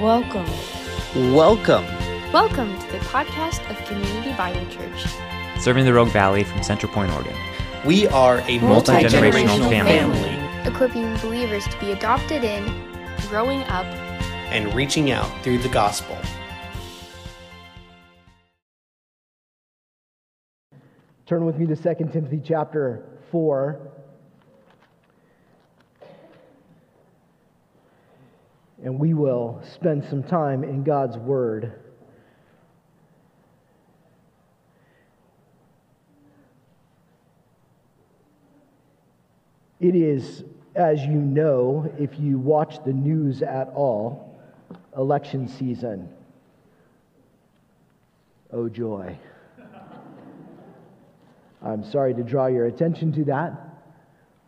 Welcome. Welcome. Welcome to the podcast of Community Bible Church. serving the Rogue Valley from Central Point, Oregon. We are a Multi-generational multi-generational family. family Equipping believers to be adopted in, growing up, and reaching out through the gospel. Turn with me to 2 Timothy chapter 4. And we will spend some time in God's Word. It is, as you know, if you watch the news at all, election season. Oh, joy. I'm sorry to draw your attention to that,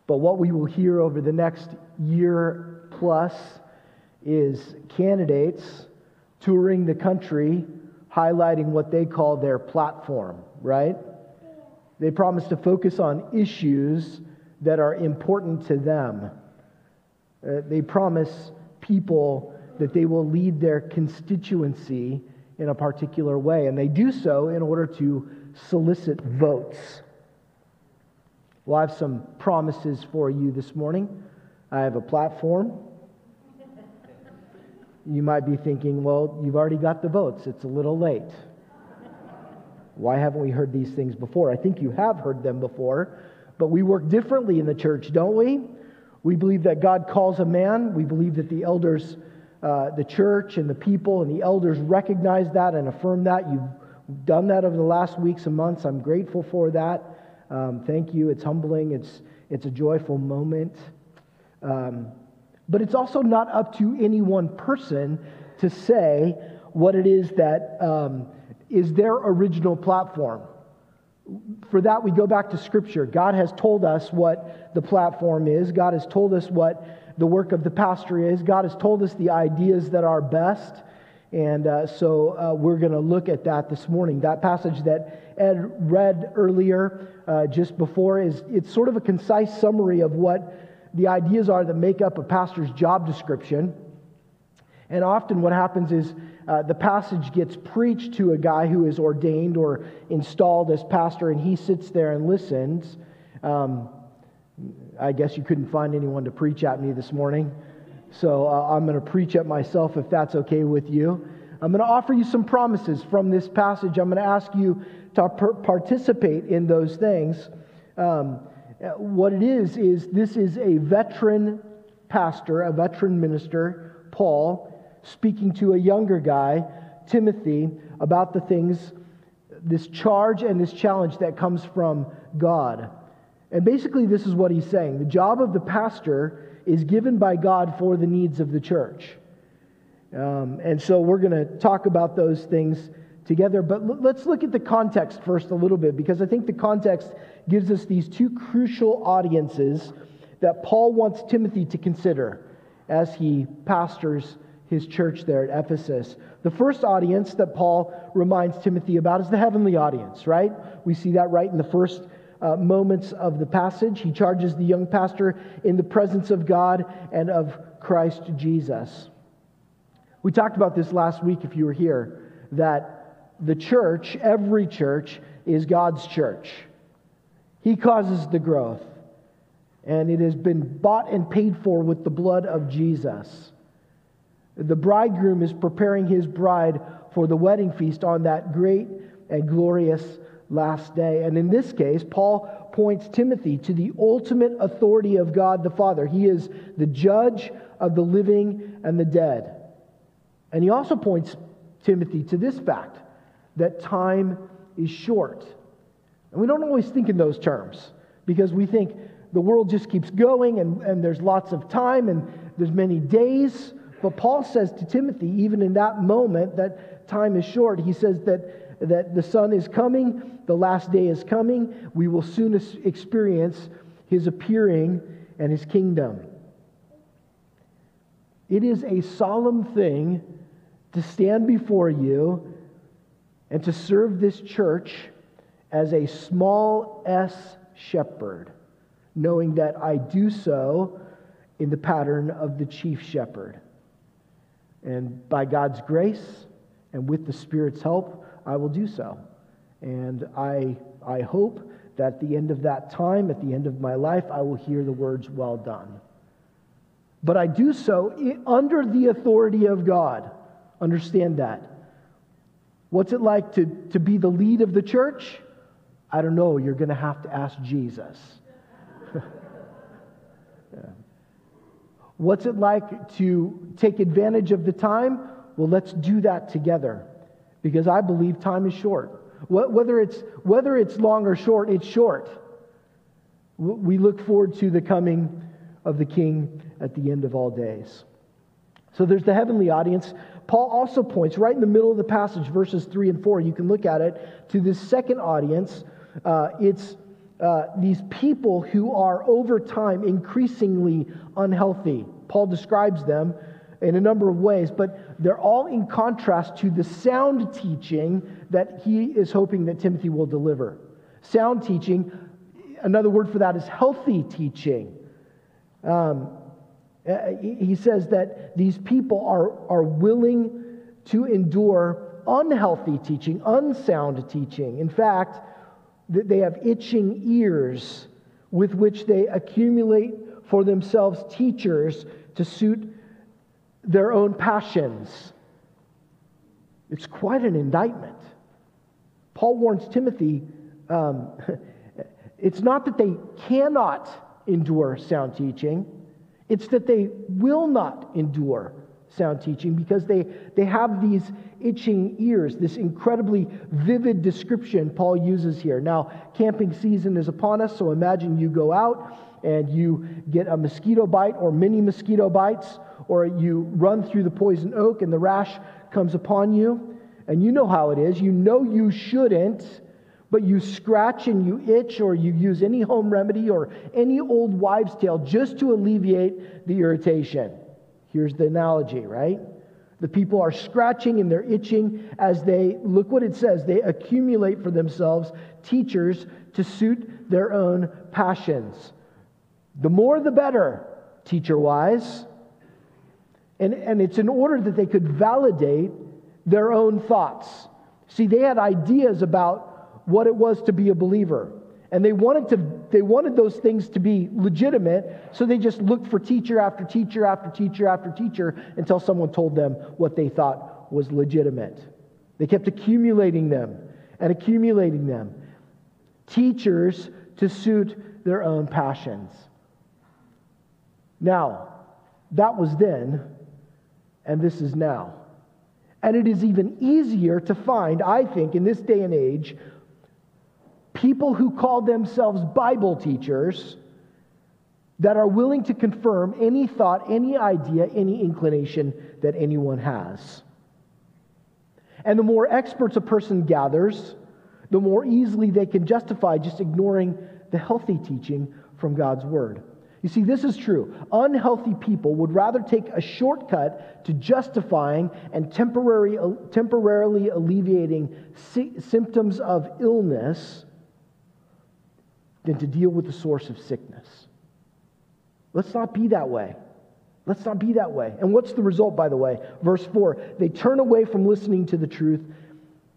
but what we will hear over the next year plus is candidates touring the country highlighting what they call their platform, right? They promise to focus on issues that are important to them. Uh, they promise people that they will lead their constituency in a particular way, and they do so in order to solicit votes. Well, I have some promises for you this morning. I have a platform. You might be thinking, well, you've already got the votes. It's a little late. Why haven't we heard these things before? I think you have heard them before, but we work differently in the church, don't we? We believe that God calls a man. We believe that the elders, uh, the church and the people and the elders recognize that and affirm that. You've done that over the last weeks and months. I'm grateful for that. Um, thank you. It's humbling, it's, it's a joyful moment. Um, but it's also not up to any one person to say what it is that um, is their original platform. For that, we go back to Scripture. God has told us what the platform is, God has told us what the work of the pastor is, God has told us the ideas that are best. And uh, so uh, we're going to look at that this morning. That passage that Ed read earlier, uh, just before, is it's sort of a concise summary of what the ideas are that make up a pastor's job description. And often what happens is uh, the passage gets preached to a guy who is ordained or installed as pastor, and he sits there and listens. Um, I guess you couldn't find anyone to preach at me this morning. So uh, I'm going to preach at myself if that's okay with you. I'm going to offer you some promises from this passage. I'm going to ask you to participate in those things. Um, what it is, is this is a veteran pastor, a veteran minister, Paul, speaking to a younger guy, Timothy, about the things, this charge and this challenge that comes from God. And basically, this is what he's saying the job of the pastor is given by God for the needs of the church. Um, and so we're going to talk about those things together. But let's look at the context first a little bit, because I think the context gives us these two crucial audiences that Paul wants Timothy to consider as he pastors his church there at Ephesus. The first audience that Paul reminds Timothy about is the heavenly audience, right? We see that right in the first uh, moments of the passage. He charges the young pastor in the presence of God and of Christ Jesus. We talked about this last week, if you were here, that the church, every church, is God's church. He causes the growth, and it has been bought and paid for with the blood of Jesus. The bridegroom is preparing his bride for the wedding feast on that great and glorious last day. And in this case, Paul points Timothy to the ultimate authority of God the Father. He is the judge of the living and the dead. And he also points Timothy to this fact that time is short. And we don't always think in those terms because we think the world just keeps going and, and there's lots of time and there's many days. But Paul says to Timothy, even in that moment, that time is short. He says that, that the Son is coming, the last day is coming. We will soon experience his appearing and his kingdom. It is a solemn thing to stand before you and to serve this church as a small s shepherd, knowing that I do so in the pattern of the chief shepherd. And by God's grace and with the Spirit's help, I will do so. And I, I hope that at the end of that time, at the end of my life, I will hear the words, Well done. But I do so under the authority of God. Understand that. What's it like to, to be the lead of the church? I don't know. You're going to have to ask Jesus. yeah. What's it like to take advantage of the time? Well, let's do that together because I believe time is short. Whether it's, whether it's long or short, it's short. We look forward to the coming of the King at the end of all days. So there's the heavenly audience. Paul also points right in the middle of the passage, verses 3 and 4. You can look at it to this second audience. Uh, it's uh, these people who are over time increasingly unhealthy. Paul describes them in a number of ways, but they're all in contrast to the sound teaching that he is hoping that Timothy will deliver. Sound teaching, another word for that is healthy teaching. Um, uh, he says that these people are, are willing to endure unhealthy teaching, unsound teaching. In fact, they have itching ears with which they accumulate for themselves teachers to suit their own passions. It's quite an indictment. Paul warns Timothy um, it's not that they cannot endure sound teaching, it's that they will not endure sound teaching because they, they have these itching ears, this incredibly vivid description Paul uses here. Now, camping season is upon us, so imagine you go out and you get a mosquito bite or many mosquito bites, or you run through the poison oak and the rash comes upon you. And you know how it is. You know you shouldn't, but you scratch and you itch, or you use any home remedy or any old wives' tale just to alleviate the irritation. Here's the analogy, right? The people are scratching and they're itching as they, look what it says, they accumulate for themselves teachers to suit their own passions. The more the better, teacher wise. And, and it's in order that they could validate their own thoughts. See, they had ideas about what it was to be a believer. And they wanted, to, they wanted those things to be legitimate, so they just looked for teacher after teacher after teacher after teacher until someone told them what they thought was legitimate. They kept accumulating them and accumulating them. Teachers to suit their own passions. Now, that was then, and this is now. And it is even easier to find, I think, in this day and age, people who call themselves Bible teachers that are willing to confirm any thought, any idea, any inclination that anyone has. And the more experts a person gathers, the more easily they can justify just ignoring the healthy teaching from God's Word. You see, this is true. Unhealthy people would rather take a shortcut to justifying and temporary, temporarily alleviating symptoms of illness than to deal with the source of sickness. Let's not be that way. Let's not be that way. And what's the result, by the way? Verse 4 they turn away from listening to the truth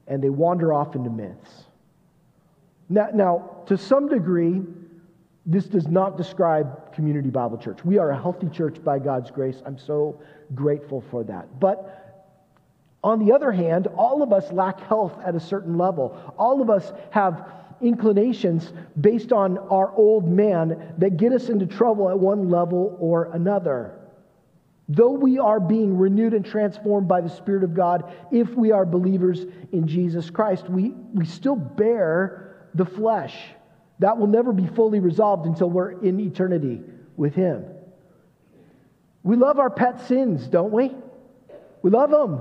and they wander off into myths. Now, now, to some degree, this does not describe Community Bible Church. We are a healthy church by God's grace. I'm so grateful for that. But on the other hand, all of us lack health at a certain level. All of us have inclinations based on our old man that get us into trouble at one level or another. Though we are being renewed and transformed by the Spirit of God, if we are believers in Jesus Christ, we, we still bear the flesh. That will never be fully resolved until we're in eternity with Him. We love our pet sins, don't we? We love them.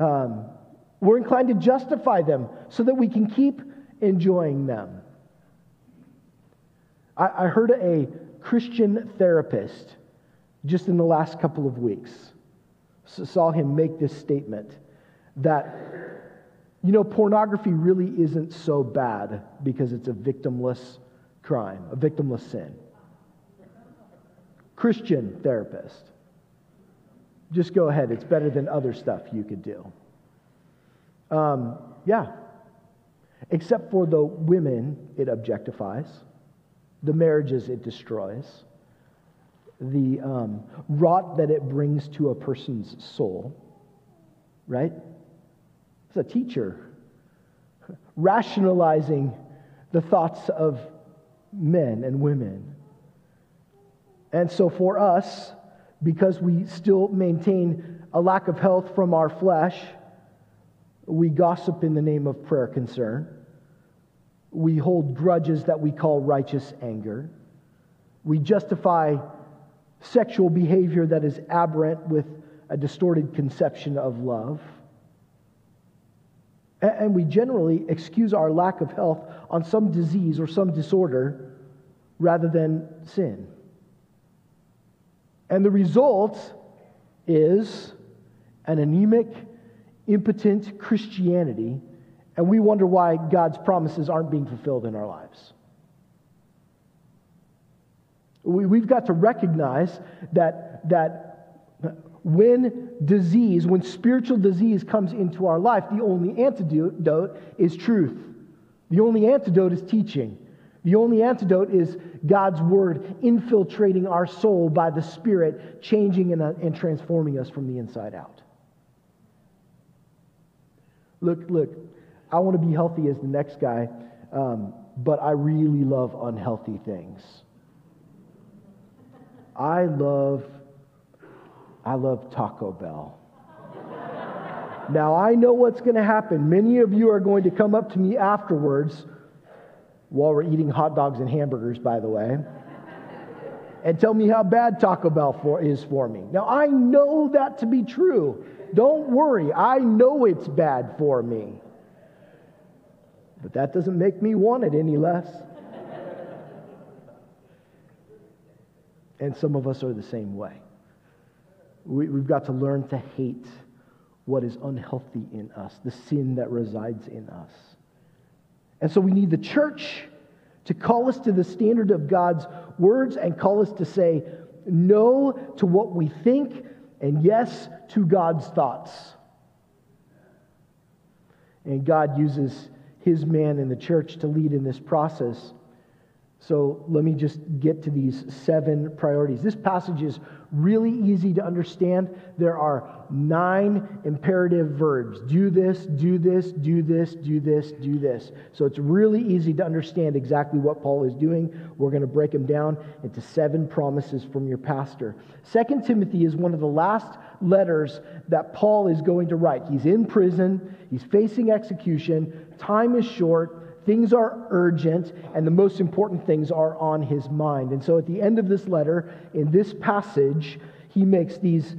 Um, we're inclined to justify them so that we can keep enjoying them. I, I heard a Christian therapist just in the last couple of weeks. saw him make this statement that, you know, pornography really isn't so bad because it's a victimless crime, a victimless sin. Christian therapist. Just go ahead. It's better than other stuff you could do. Um, yeah. Except for the women, it objectifies, the marriages, it destroys, the um, rot that it brings to a person's soul, right? It's a teacher rationalizing the thoughts of men and women. And so for us, because we still maintain a lack of health from our flesh, we gossip in the name of prayer concern. We hold grudges that we call righteous anger. We justify sexual behavior that is aberrant with a distorted conception of love. And we generally excuse our lack of health on some disease or some disorder rather than sin. And the result is an anemic, impotent Christianity, and we wonder why God's promises aren't being fulfilled in our lives. We, have got to recognize that, that when disease, when spiritual disease comes into our life, the only antidote is truth. The only antidote is teaching. The only antidote is God's word infiltrating our soul by the Spirit, changing and, uh, and transforming us from the inside out. Look, look, I want to be healthy as the next guy, um, but I really love unhealthy things. I love I love Taco Bell. now, I know what's going to happen. Many of you are going to come up to me afterwards while we're eating hot dogs and hamburgers, by the way, and tell me how bad Taco Bell for, is for me. Now, I know that to be true. Don't worry, I know it's bad for me. But that doesn't make me want it any less. and some of us are the same way. We, have got to learn to hate what is unhealthy in us, the sin that resides in us. And so we need the church to call us to the standard of God's words and call us to say no to what we think and yes to God's thoughts. And God uses his man in the church to lead in this process. So let me just get to these seven priorities. This passage is really easy to understand. There are nine imperative verbs do this, do this, do this, do this, do this. So it's really easy to understand exactly what Paul is doing. We're going to break them down into seven promises from your pastor. Second Timothy is one of the last letters that Paul is going to write. He's in prison, he's facing execution, time is short. Things are urgent, and the most important things are on his mind. And so at the end of this letter, in this passage, he makes these,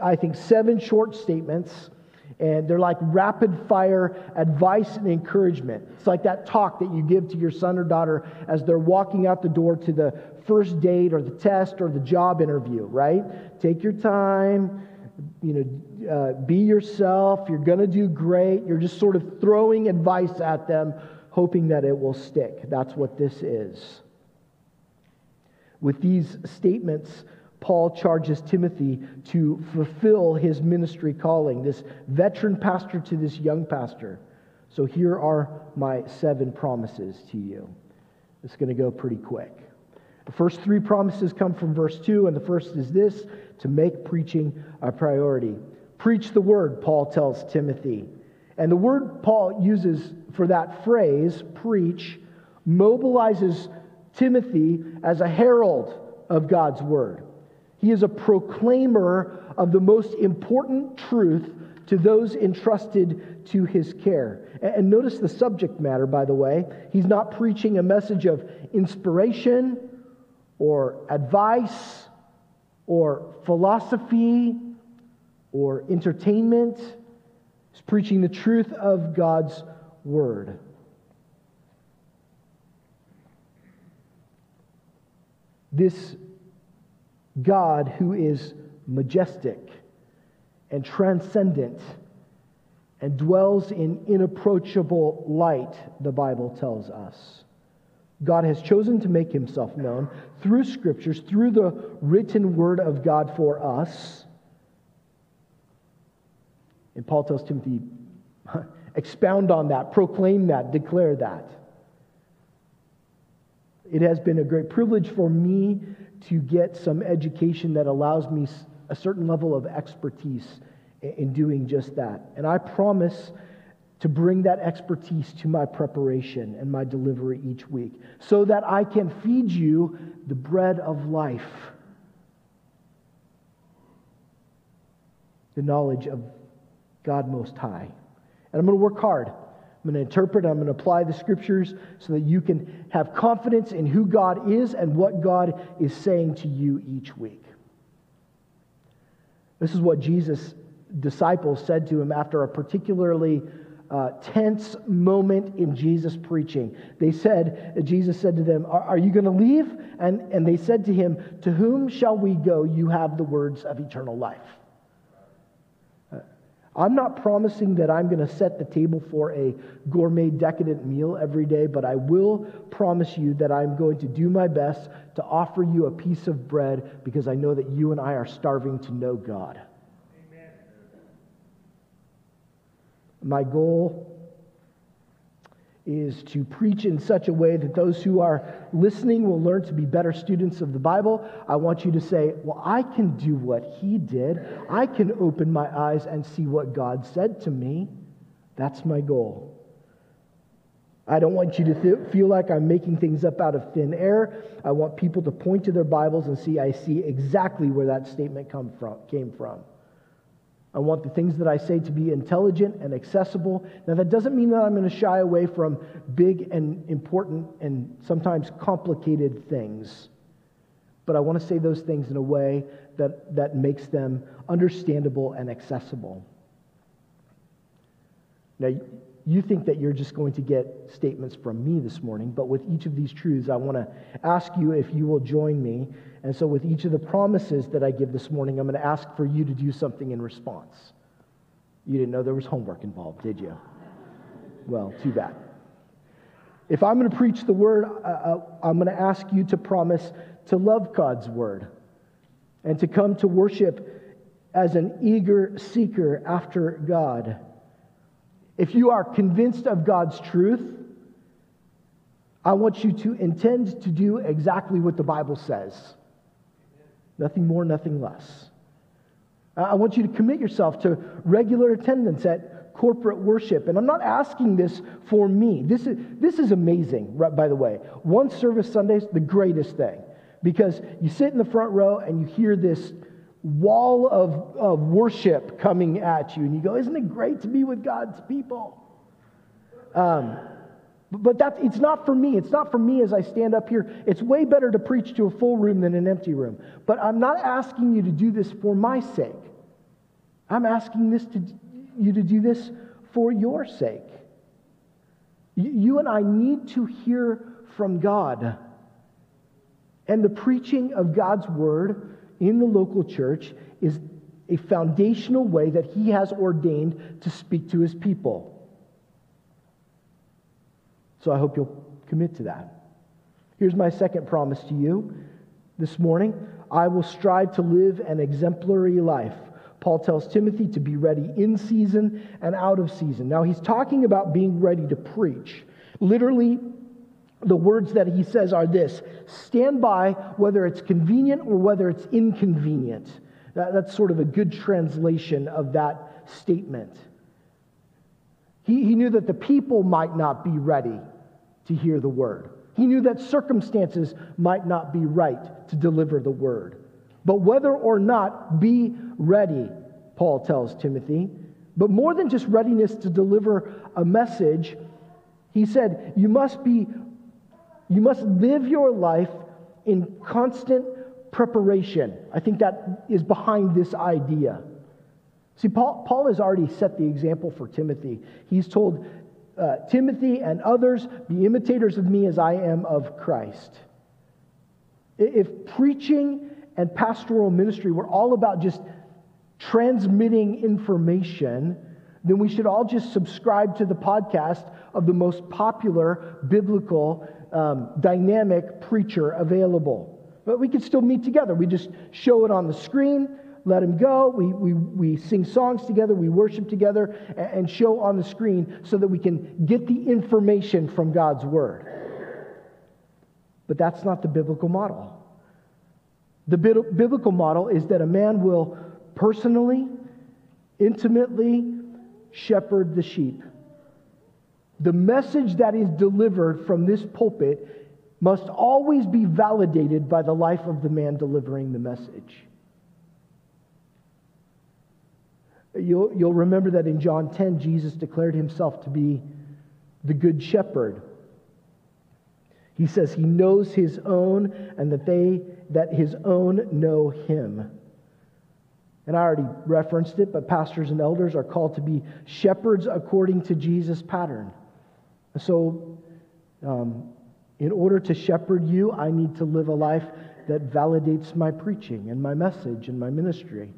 I think, seven short statements. And they're like rapid fire advice and encouragement. It's like that talk that you give to your son or daughter as they're walking out the door to the first date or the test or the job interview, right? Take your time, you know, uh, be yourself. You're going to do great. You're just sort of throwing advice at them hoping that it will stick. That's what this is. With these statements, Paul charges Timothy to fulfill his ministry calling, this veteran pastor to this young pastor. So here are my seven promises to you. It's going to go pretty quick. The first three promises come from verse 2, and the first is this to make preaching a priority. Preach the word, Paul tells Timothy. And the word Paul uses for that phrase, preach, mobilizes Timothy as a herald of God's word. He is a proclaimer of the most important truth to those entrusted to his care. And notice the subject matter, by the way. He's not preaching a message of inspiration or advice or philosophy or entertainment. He's preaching the truth of God's word. This God who is majestic and transcendent and dwells in inapproachable light, the Bible tells us. God has chosen to make himself known through scriptures, through the written word of God for us. And Paul tells Timothy, expound on that, proclaim that, declare that. It has been a great privilege for me to get some education that allows me a certain level of expertise in doing just that. And I promise to bring that expertise to my preparation and my delivery each week so that I can feed you the bread of life, the knowledge of God Most High. And I'm going to work hard. I'm going to interpret, I'm going to apply the scriptures so that you can have confidence in who God is and what God is saying to you each week. This is what Jesus' disciples said to him after a particularly uh, tense moment in Jesus' preaching. They said, Jesus said to them, Are, are you going to leave? And, and they said to him, To whom shall we go? You have the words of eternal life. I'm not promising that I'm going to set the table for a gourmet, decadent meal every day, but I will promise you that I'm going to do my best to offer you a piece of bread because I know that you and I are starving to know God. Amen. My goal is to preach in such a way that those who are listening will learn to be better students of the Bible. I want you to say, Well, I can do what he did. I can open my eyes and see what God said to me. That's my goal. I don't want you to th- feel like I'm making things up out of thin air. I want people to point to their Bibles and see, I see exactly where that statement come from, came from. I want the things that I say to be intelligent and accessible. Now, that doesn't mean that I'm going to shy away from big and important and sometimes complicated things. But I want to say those things in a way that, that makes them understandable and accessible. Now, you think that you're just going to get statements from me this morning, but with each of these truths, I want to ask you if you will join me. And so, with each of the promises that I give this morning, I'm going to ask for you to do something in response. You didn't know there was homework involved, did you? Well, too bad. If I'm going to preach the word, uh, uh I'm going to ask you to promise to love God's word and to come to worship as an eager seeker after God if you are convinced of God's truth, I want you to intend to do exactly what the Bible says. Nothing more, nothing less. I want you to commit yourself to regular attendance at corporate worship. And I'm not asking this for me. This is, this is amazing, by the way. One service Sunday is the greatest thing because you sit in the front row and you hear this wall of, of worship coming at you. And you go, Isn't it great to be with God's people? Um, but that, it's not for me. It's not for me as I stand up here. It's way better to preach to a full room than an empty room. But I'm not asking you to do this for my sake. I'm asking this to, you to do this for your sake. You, you and I need to hear from God. And the preaching of God's word in the local church is a foundational way that he has ordained to speak to his people. So I hope you'll commit to that. Here's my second promise to you this morning I will strive to live an exemplary life. Paul tells Timothy to be ready in season and out of season. Now, he's talking about being ready to preach. Literally, the words that he says are this stand by whether it's convenient or whether it's inconvenient. That, that's sort of a good translation of that statement. He, he knew that the people might not be ready to hear the word. He knew that circumstances might not be right to deliver the word. But whether or not, be ready, Paul tells Timothy. But more than just readiness to deliver a message, he said, you must be you must live your life in constant preparation. I think that is behind this idea. See, Paul, Paul has already set the example for Timothy. He's told uh, Timothy and others, be imitators of me as I am of Christ. If preaching and pastoral ministry were all about just transmitting information, then we should all just subscribe to the podcast of the most popular biblical um, dynamic preacher available. But we could still meet together. We just show it on the screen. let him go. We, we, we sing songs together, we worship together, and, show on the screen so that we can get the information from God's word. But that's not the biblical model. The biblical model is that a man will personally, intimately shepherd the sheep. The message that is delivered from this pulpit must always be validated by the life of the man delivering the message. You'll, you'll remember that in John 10, Jesus declared himself to be the good shepherd. He says he knows his own and that they that his own know him. And I already referenced it, but pastors and elders are called to be shepherds according to Jesus' pattern. So, um, in order to shepherd you, I need to live a life that validates my preaching and my message and my ministry.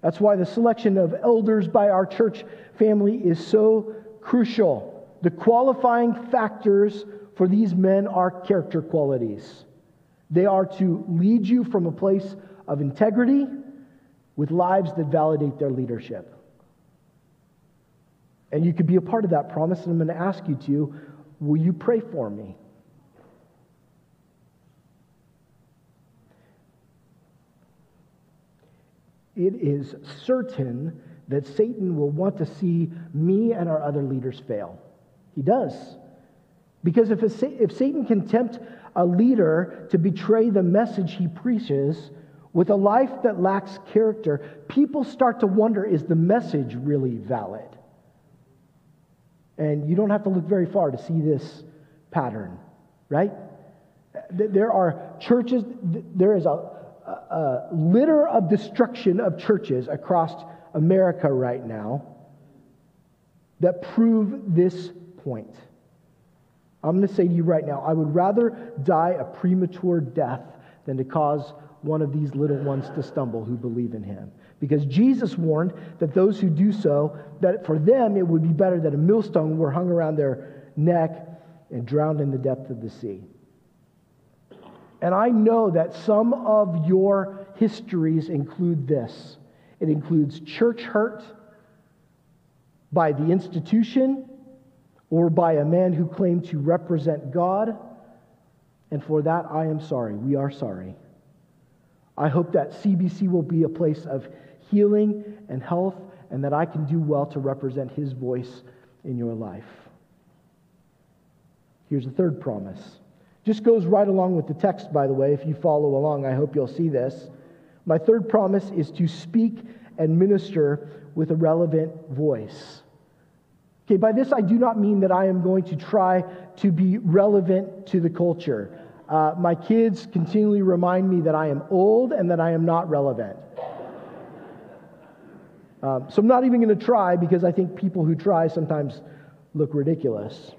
That's why the selection of elders by our church family is so crucial. The qualifying factors for these men are character qualities. They are to lead you from a place of integrity with lives that validate their leadership. And you could be a part of that promise, and I'm going to ask you to will you pray for me? It is certain that Satan will want to see me and our other leaders fail. He does. Because if, if Satan can tempt a leader to betray the message he preaches with a life that lacks character, people start to wonder is the message really valid? And you don't have to look very far to see this pattern, right? There are churches, there is a, a, litter of destruction of churches across America right now that prove this point. I'm going to say to you right now, I would rather die a premature death than to cause one of these little ones to stumble who believe in him. Because Jesus warned that those who do so, that for them it would be better that a millstone were hung around their neck and drowned in the depth of the sea. And I know that some of your histories include this it includes church hurt by the institution or by a man who claimed to represent God. And for that, I am sorry. We are sorry. I hope that CBC will be a place of healing and health, and that I can do well to represent His voice in your life. Here's the third promise. Just goes right along with the text, by the way. If you follow along, I hope you'll see this. My third promise is to speak and minister with a relevant voice. Okay, by this I do not mean that I am going to try to be relevant to the culture. Uh, my kids continually remind me that I am old and that I am not relevant. Um, so I'm not even going to try because I think people who try sometimes look ridiculous.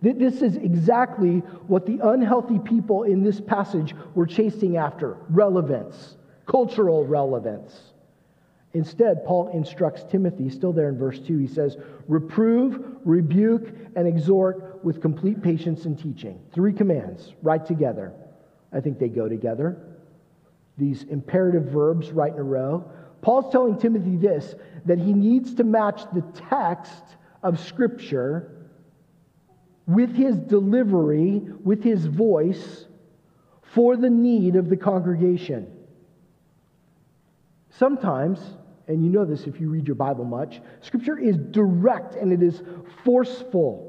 This is exactly what the unhealthy people in this passage were chasing after relevance, cultural relevance. Instead, Paul instructs Timothy, still there in verse 2, he says, Reprove, rebuke, and exhort with complete patience and teaching. Three commands right together. I think they go together. These imperative verbs right in a row. Paul's telling Timothy this that he needs to match the text of Scripture with his delivery, with his voice, for the need of the congregation. Sometimes and you know this if you read your Bible much, Scripture is direct and it is forceful.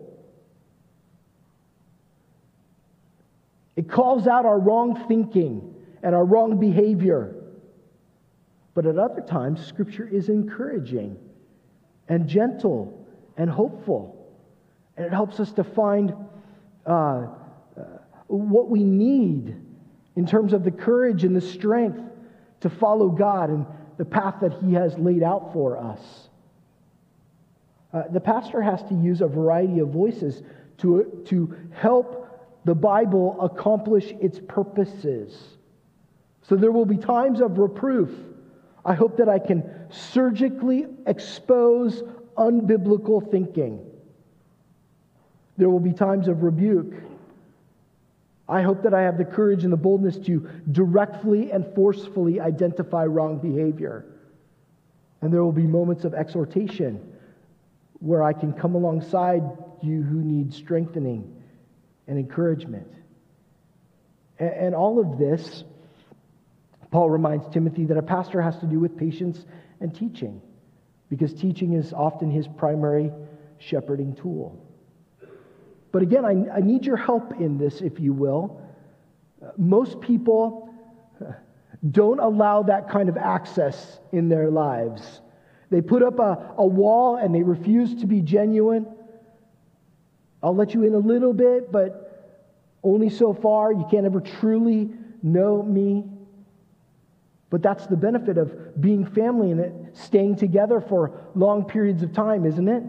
It calls out our wrong thinking and our wrong behavior. But at other times, Scripture is encouraging and gentle and hopeful. And it helps us to find uh, uh, what we need in terms of the courage and the strength to follow God and the path that He has laid out for us. Uh, the pastor has to use a variety of voices to, to help the Bible accomplish its purposes. So there will be times of reproof. I hope that I can surgically expose unbiblical thinking. There will be times of rebuke. I hope that I have the courage and the boldness to directly and forcefully identify wrong behavior. And there will be moments of exhortation where I can come alongside you who need strengthening and encouragement. And, all of this, Paul reminds Timothy that a pastor has to do with patience and teaching, because teaching is often his primary shepherding tool. But again, I, I need your help in this, if you will. Most people don't allow that kind of access in their lives. They put up a, a wall and they refuse to be genuine. I'll let you in a little bit, but only so far. You can't ever truly know me. But that's the benefit of being family and staying together for long periods of time, isn't it?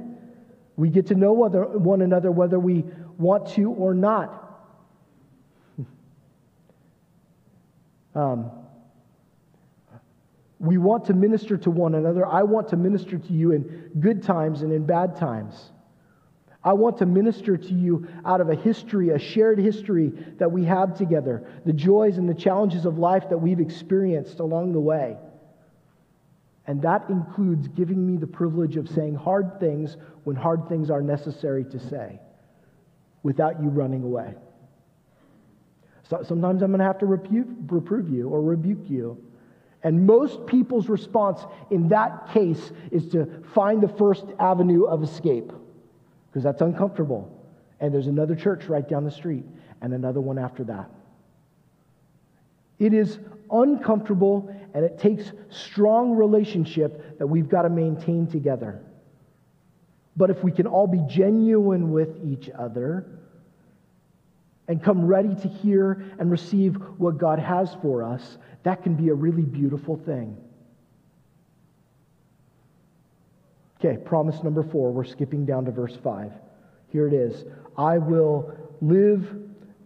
We get to know one another whether we want to or not. Um, we want to minister to one another. I want to minister to you in good times and in bad times. I want to minister to you out of a history, a shared history that we have together, the joys and the challenges of life that we've experienced along the way. And that includes giving me the privilege of saying hard things when hard things are necessary to say without you running away. So sometimes I'm going to have to reprove you or rebuke you. And most people's response in that case is to find the first avenue of escape because that's uncomfortable. And there's another church right down the street and another one after that. It is uncomfortable and it takes strong relationship that we've got to maintain together. But if we can all be genuine with each other and come ready to hear and receive what God has for us, that can be a really beautiful thing. Okay, promise number four. We're skipping down to verse five. Here it is I will live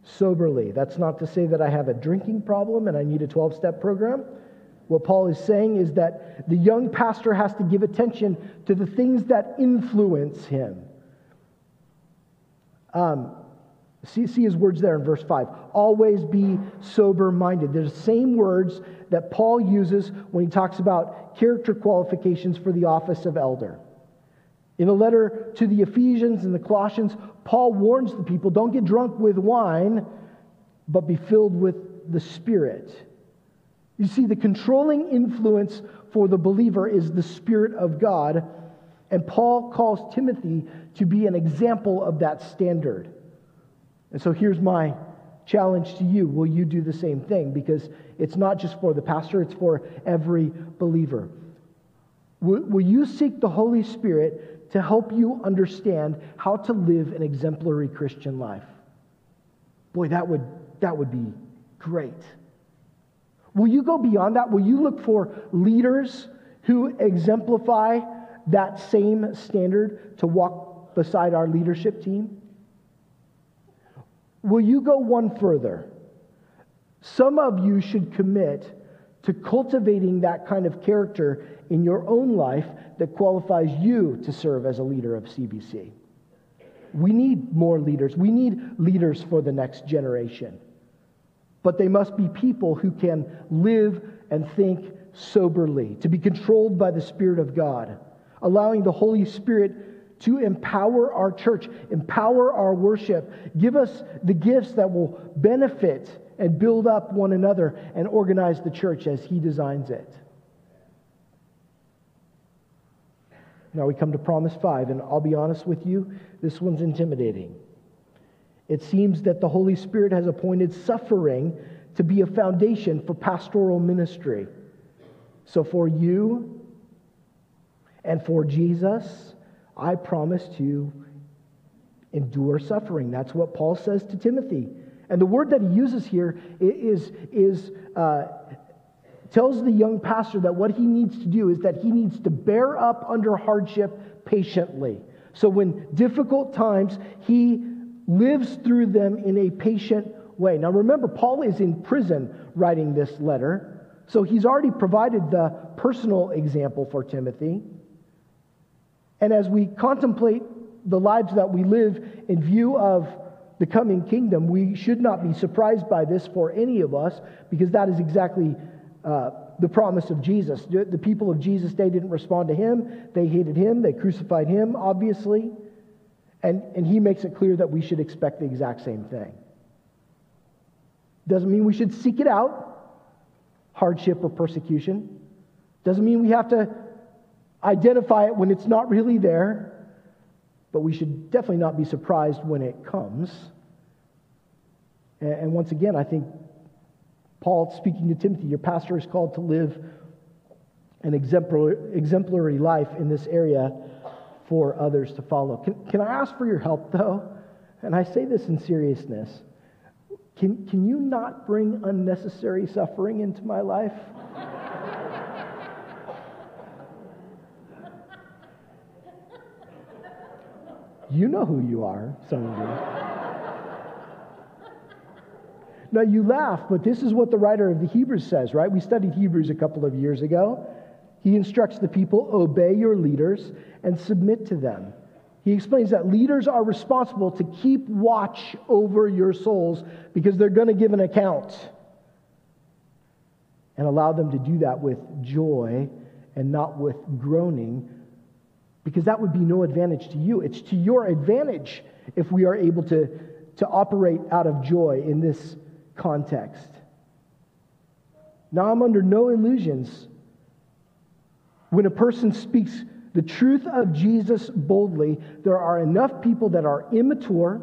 soberly. That's not to say that I have a drinking problem and I need a 12 step program. What Paul is saying is that the young pastor has to give attention to the things that influence him. Um, see, see his words there in verse 5. Always be sober minded. They're the same words that Paul uses when he talks about character qualifications for the office of elder. In a letter to the Ephesians and the Colossians, Paul warns the people don't get drunk with wine, but be filled with the Spirit. You see, the controlling influence for the believer is the Spirit of God, and Paul calls Timothy to be an example of that standard. And so here's my challenge to you will you do the same thing? Because it's not just for the pastor, it's for every believer. Will, will you seek the Holy Spirit to help you understand how to live an exemplary Christian life? Boy, that would, that would be great. Will you go beyond that? Will you look for leaders who exemplify that same standard to walk beside our leadership team? Will you go one further? Some of you should commit to cultivating that kind of character in your own life that qualifies you to serve as a leader of CBC. We need more leaders. We need leaders for the next generation but they must be people who can live and think soberly, to be controlled by the Spirit of God, allowing the Holy Spirit to empower our church, empower our worship, give us the gifts that will benefit and build up one another and organize the church as He designs it. Now we come to Promise 5, and I'll be honest with you, this one's intimidating. It seems that the Holy Spirit has appointed suffering to be a foundation for pastoral ministry. So, for you and for Jesus, I promise to endure suffering. That's what Paul says to Timothy. And the word that he uses here is, is uh, tells the young pastor that what he needs to do is that he needs to bear up under hardship patiently. So when difficult times, he lives through them in a patient way. Now remember, Paul is in prison writing this letter, so he's already provided the personal example for Timothy. And as we contemplate the lives that we live in view of the coming kingdom, we should not be surprised by this for any of us because that is exactly uh, the promise of Jesus. The people of Jesus' day didn't respond to him, they hated him, they crucified him, obviously. And, and he makes it clear that we should expect the exact same thing. Doesn't mean we should seek it out, hardship or persecution. Doesn't mean we have to identify it when it's not really there but we should definitely not be surprised when it comes. And once again, I think Paul speaking to Timothy, your pastor is called to live an exemplary life in this area for others to follow. Can, can I ask for your help, though? And I say this in seriousness. Can, can you not bring unnecessary suffering into my life? You know who you are, some of you. now, you laugh, but this is what the writer of the Hebrews says, right? We studied Hebrews a couple of years ago. He instructs the people obey your leaders and submit to them. He explains that leaders are responsible to keep watch over your souls because they're going to give an account. And allow them to do that with joy and not with groaning because that would be no advantage to you. It's to your advantage if we are able to, to operate out of joy in this context. Now, I'm under no illusions. When a person speaks the truth of Jesus boldly, there are enough people that are immature,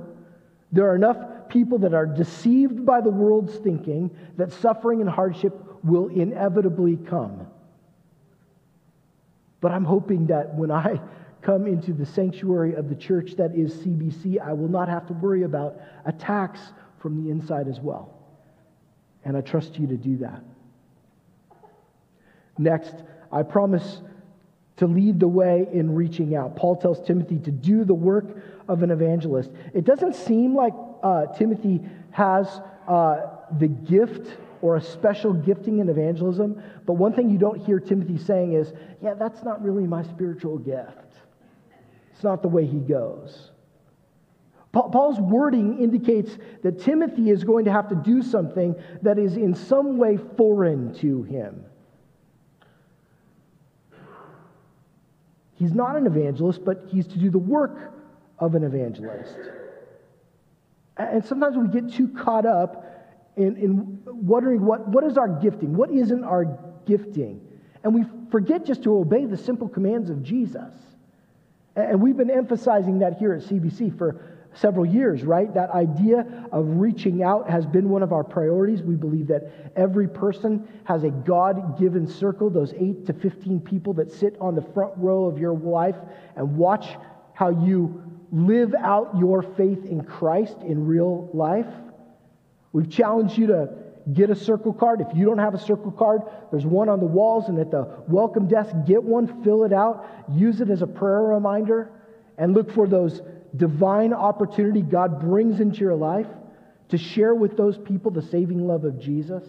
there are enough people that are deceived by the world's thinking that suffering and hardship will inevitably come. But I'm hoping that when I come into the sanctuary of the church that is CBC, I will not have to worry about attacks from the inside as well. And I trust you to do that. Next, I promise to lead the way in reaching out. Paul tells Timothy to do the work of an evangelist. It doesn't seem like uh, Timothy has uh, the gift or a special gifting in evangelism. But one thing you don't hear Timothy saying is, yeah, that's not really my spiritual gift. It's not the way he goes. Paul's wording indicates that Timothy is going to have to do something that is in some way foreign to him. He's not an evangelist, but he's to do the work of an evangelist. And sometimes we get too caught up in, in wondering what, what is our gifting? What isn't our gifting? And we forget just to obey the simple commands of Jesus. And we've been emphasizing that here at CBC for several years, right? That idea of reaching out has been one of our priorities. We believe that every person has a God given circle, those 8 to 15 people that sit on the front row of your life and watch how you live out your faith in Christ in real life. We've challenged you to get a circle card. If you don't have a circle card, there's one on the walls and at the welcome desk. Get one, fill it out, use it as a prayer reminder, and look for those divine opportunity God brings into your life to share with those people the saving love of Jesus.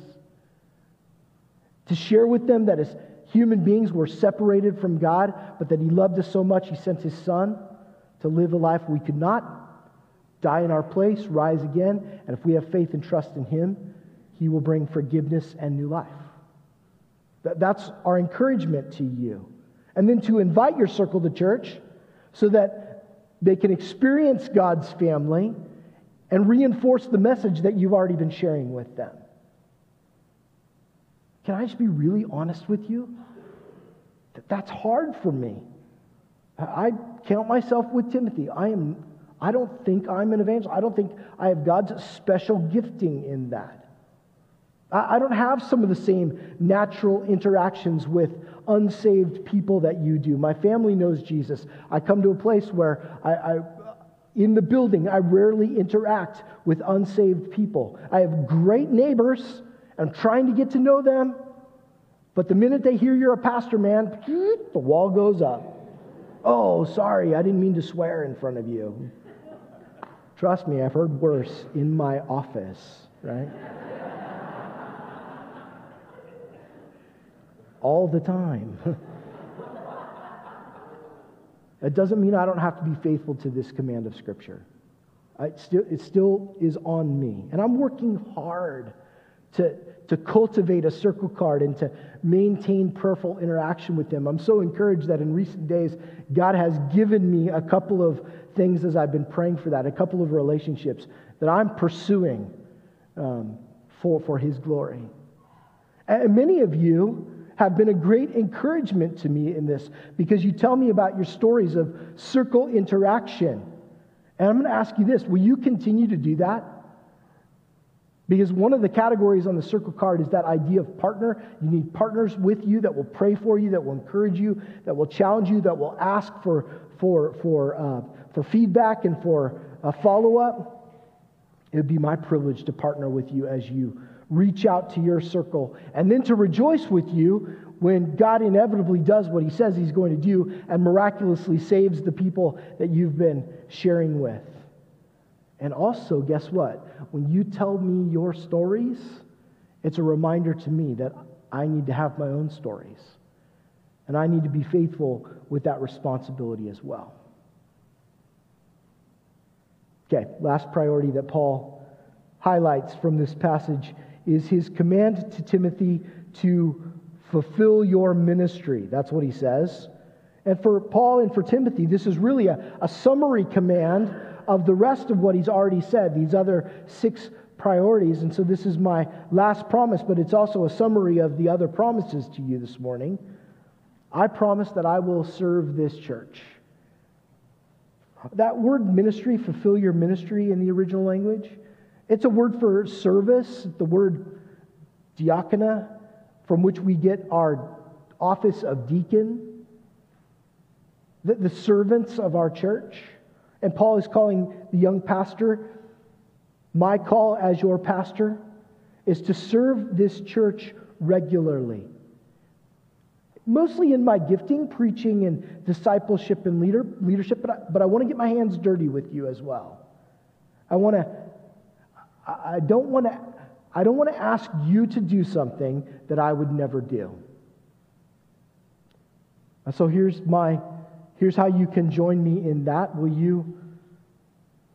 To share with them that as human beings we're separated from God, but that He loved us so much He sent His Son to live a life we could not die in our place, rise again, and if we have faith and trust in Him, He will bring forgiveness and new life. That's our encouragement to you. And then to invite your circle to church so that they can experience God's family and reinforce the message that you've already been sharing with them. Can I just be really honest with you? That that's hard for me. I count myself with Timothy. I am I don't think I'm an evangelist. I don't think I have God's special gifting in that. I don't have some of the same natural interactions with unsaved people that you do. My family knows Jesus. I come to a place where I, I in the building, I rarely interact with unsaved people. I have great neighbors. I'm trying to get to know them. But the minute they hear you're a pastor, man, the wall goes up. Oh, sorry, I didn't mean to swear in front of you. Trust me, I've heard worse in my office, right? All the time. That doesn't mean I don't have to be faithful to this command of Scripture. I still, it still is on me. And I'm working hard to, to cultivate a circle card and to maintain prayerful interaction with them. I'm so encouraged that in recent days, God has given me a couple of things as I've been praying for that, a couple of relationships that I'm pursuing um, for, for His glory. And many of you have been a great encouragement to me in this because you tell me about your stories of circle interaction. And I'm going to ask you this will you continue to do that? Because one of the categories on the circle card is that idea of partner. You need partners with you that will pray for you, that will encourage you, that will challenge you, that will ask for, for, for, uh, for feedback and for a follow up. It would be my privilege to partner with you as you reach out to your circle and then to rejoice with you when God inevitably does what he says he's going to do and miraculously saves the people that you've been sharing with. And also, guess what? When you tell me your stories, it's a reminder to me that I need to have my own stories. And I need to be faithful with that responsibility as well. Okay, last priority that Paul highlights from this passage is his command to Timothy to fulfill your ministry. That's what he says. And for Paul and for Timothy, this is really a, a summary command of the rest of what he's already said, these other six priorities. And so this is my last promise, but it's also a summary of the other promises to you this morning. I promise that I will serve this church. That word ministry, fulfill your ministry in the original language, it's a word for service, the word diakonia, from which we get our office of deacon, the, the servants of our church. And Paul is calling the young pastor, my call as your pastor is to serve this church regularly. Mostly in my gifting, preaching and discipleship and leader, leadership, but I, but I want to get my hands dirty with you as well. I want to, I don't want to, I don't want to ask you to do something that I would never do. And So here's my Here's how you can join me in that. Will you,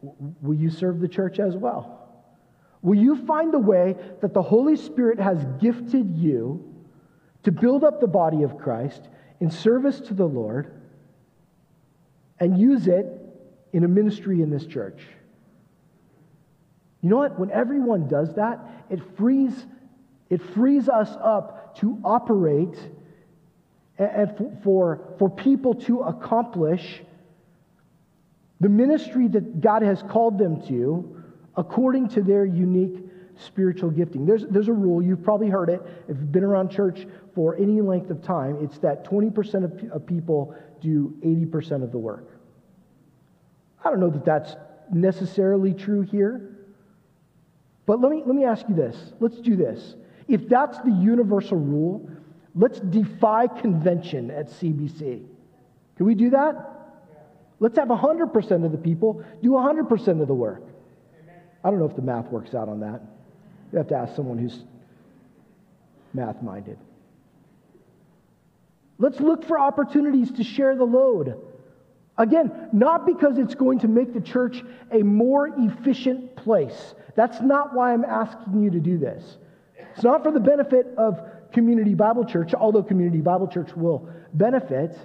will you serve the church as well? Will you find the way that the Holy Spirit has gifted you to build up the body of Christ in service to the Lord and use it in a ministry in this church? You know what? When everyone does that, it frees, it frees us up to operate and for, for people to accomplish the ministry that God has called them to according to their unique spiritual gifting. There's, there's a rule, you've probably heard it if you've been around church for any length of time. It's that 20% of, of people do 80% of the work. I don't know that that's necessarily true here. But let me, let me ask you this. Let's do this. If that's the universal rule, Let's defy convention at CBC. Can we do that? Let's have 100% of the people do 100% of the work. I don't know if the math works out on that. You have to ask someone who's math minded. Let's look for opportunities to share the load. Again, not because it's going to make the church a more efficient place. That's not why I'm asking you to do this. It's not for the benefit of Community Bible Church, although Community Bible Church will benefit,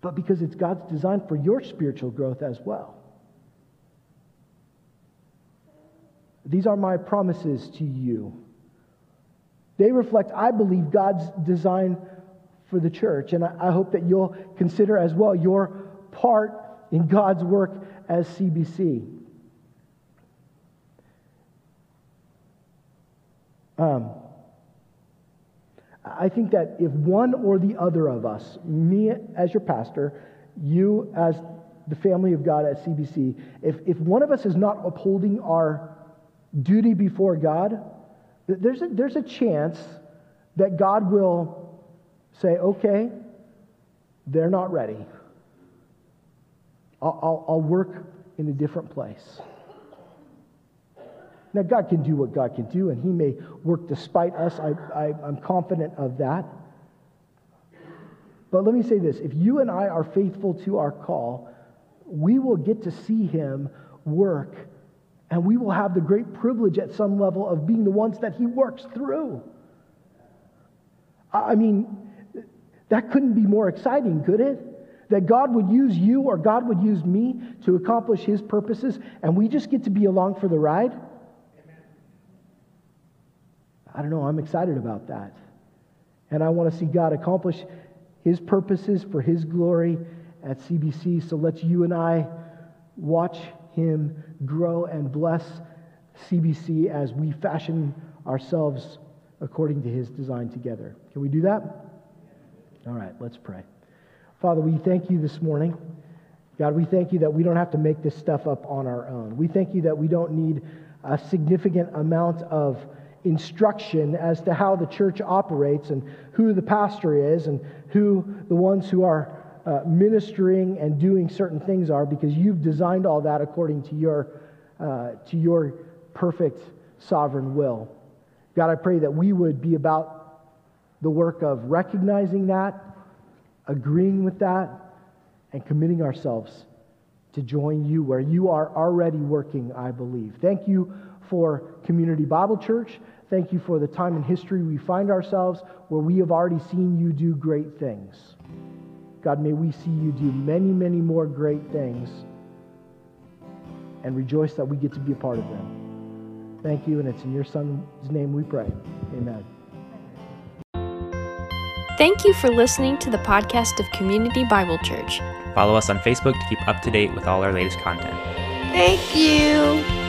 but because it's God's design for your spiritual growth as well. These are my promises to you. They reflect, I believe, God's design for the church. And I hope that you'll consider as well your part in God's work as CBC. Um, I think that if one or the other of us, me as your pastor, you as the family of God at CBC, if, if one of us is not upholding our duty before God, there's a, there's a chance that God will say, okay, they're not ready. I'll, I'll, I'll work in a different place. Now, God can do what God can do, and He may work despite us. I, I, I'm confident of that. But let me say this if you and I are faithful to our call, we will get to see him work, and we will have the great privilege at some level of being the ones that he works through. I mean, that couldn't be more exciting, could it? That God would use you or God would use me to accomplish his purposes, and we just get to be along for the ride? I don't know, I'm excited about that. And I want to see God accomplish his purposes for his glory at CBC. So let's you and I watch him grow and bless CBC as we fashion ourselves according to his design together. Can we do that? All right, let's pray. Father, we thank you this morning. God, we thank you that we don't have to make this stuff up on our own. We thank you that we don't need a significant amount of instruction as to how the church operates and who the pastor is and who the ones who are uh, ministering and doing certain things are because you've designed all that according to your, uh, to your perfect sovereign will. God, I pray that we would be about the work of recognizing that, agreeing with that, and committing ourselves to join you where you are already working, I believe. Thank you for Community Bible Church. Thank you for the time in history we find ourselves where we have already seen you do great things. God, may we see you do many, many more great things and rejoice that we get to be a part of them. Thank you, and it's in your Son's name we pray. Amen. Thank you for listening to the podcast of Community Bible Church. Follow us on Facebook to keep up to date with all our latest content. Thank you.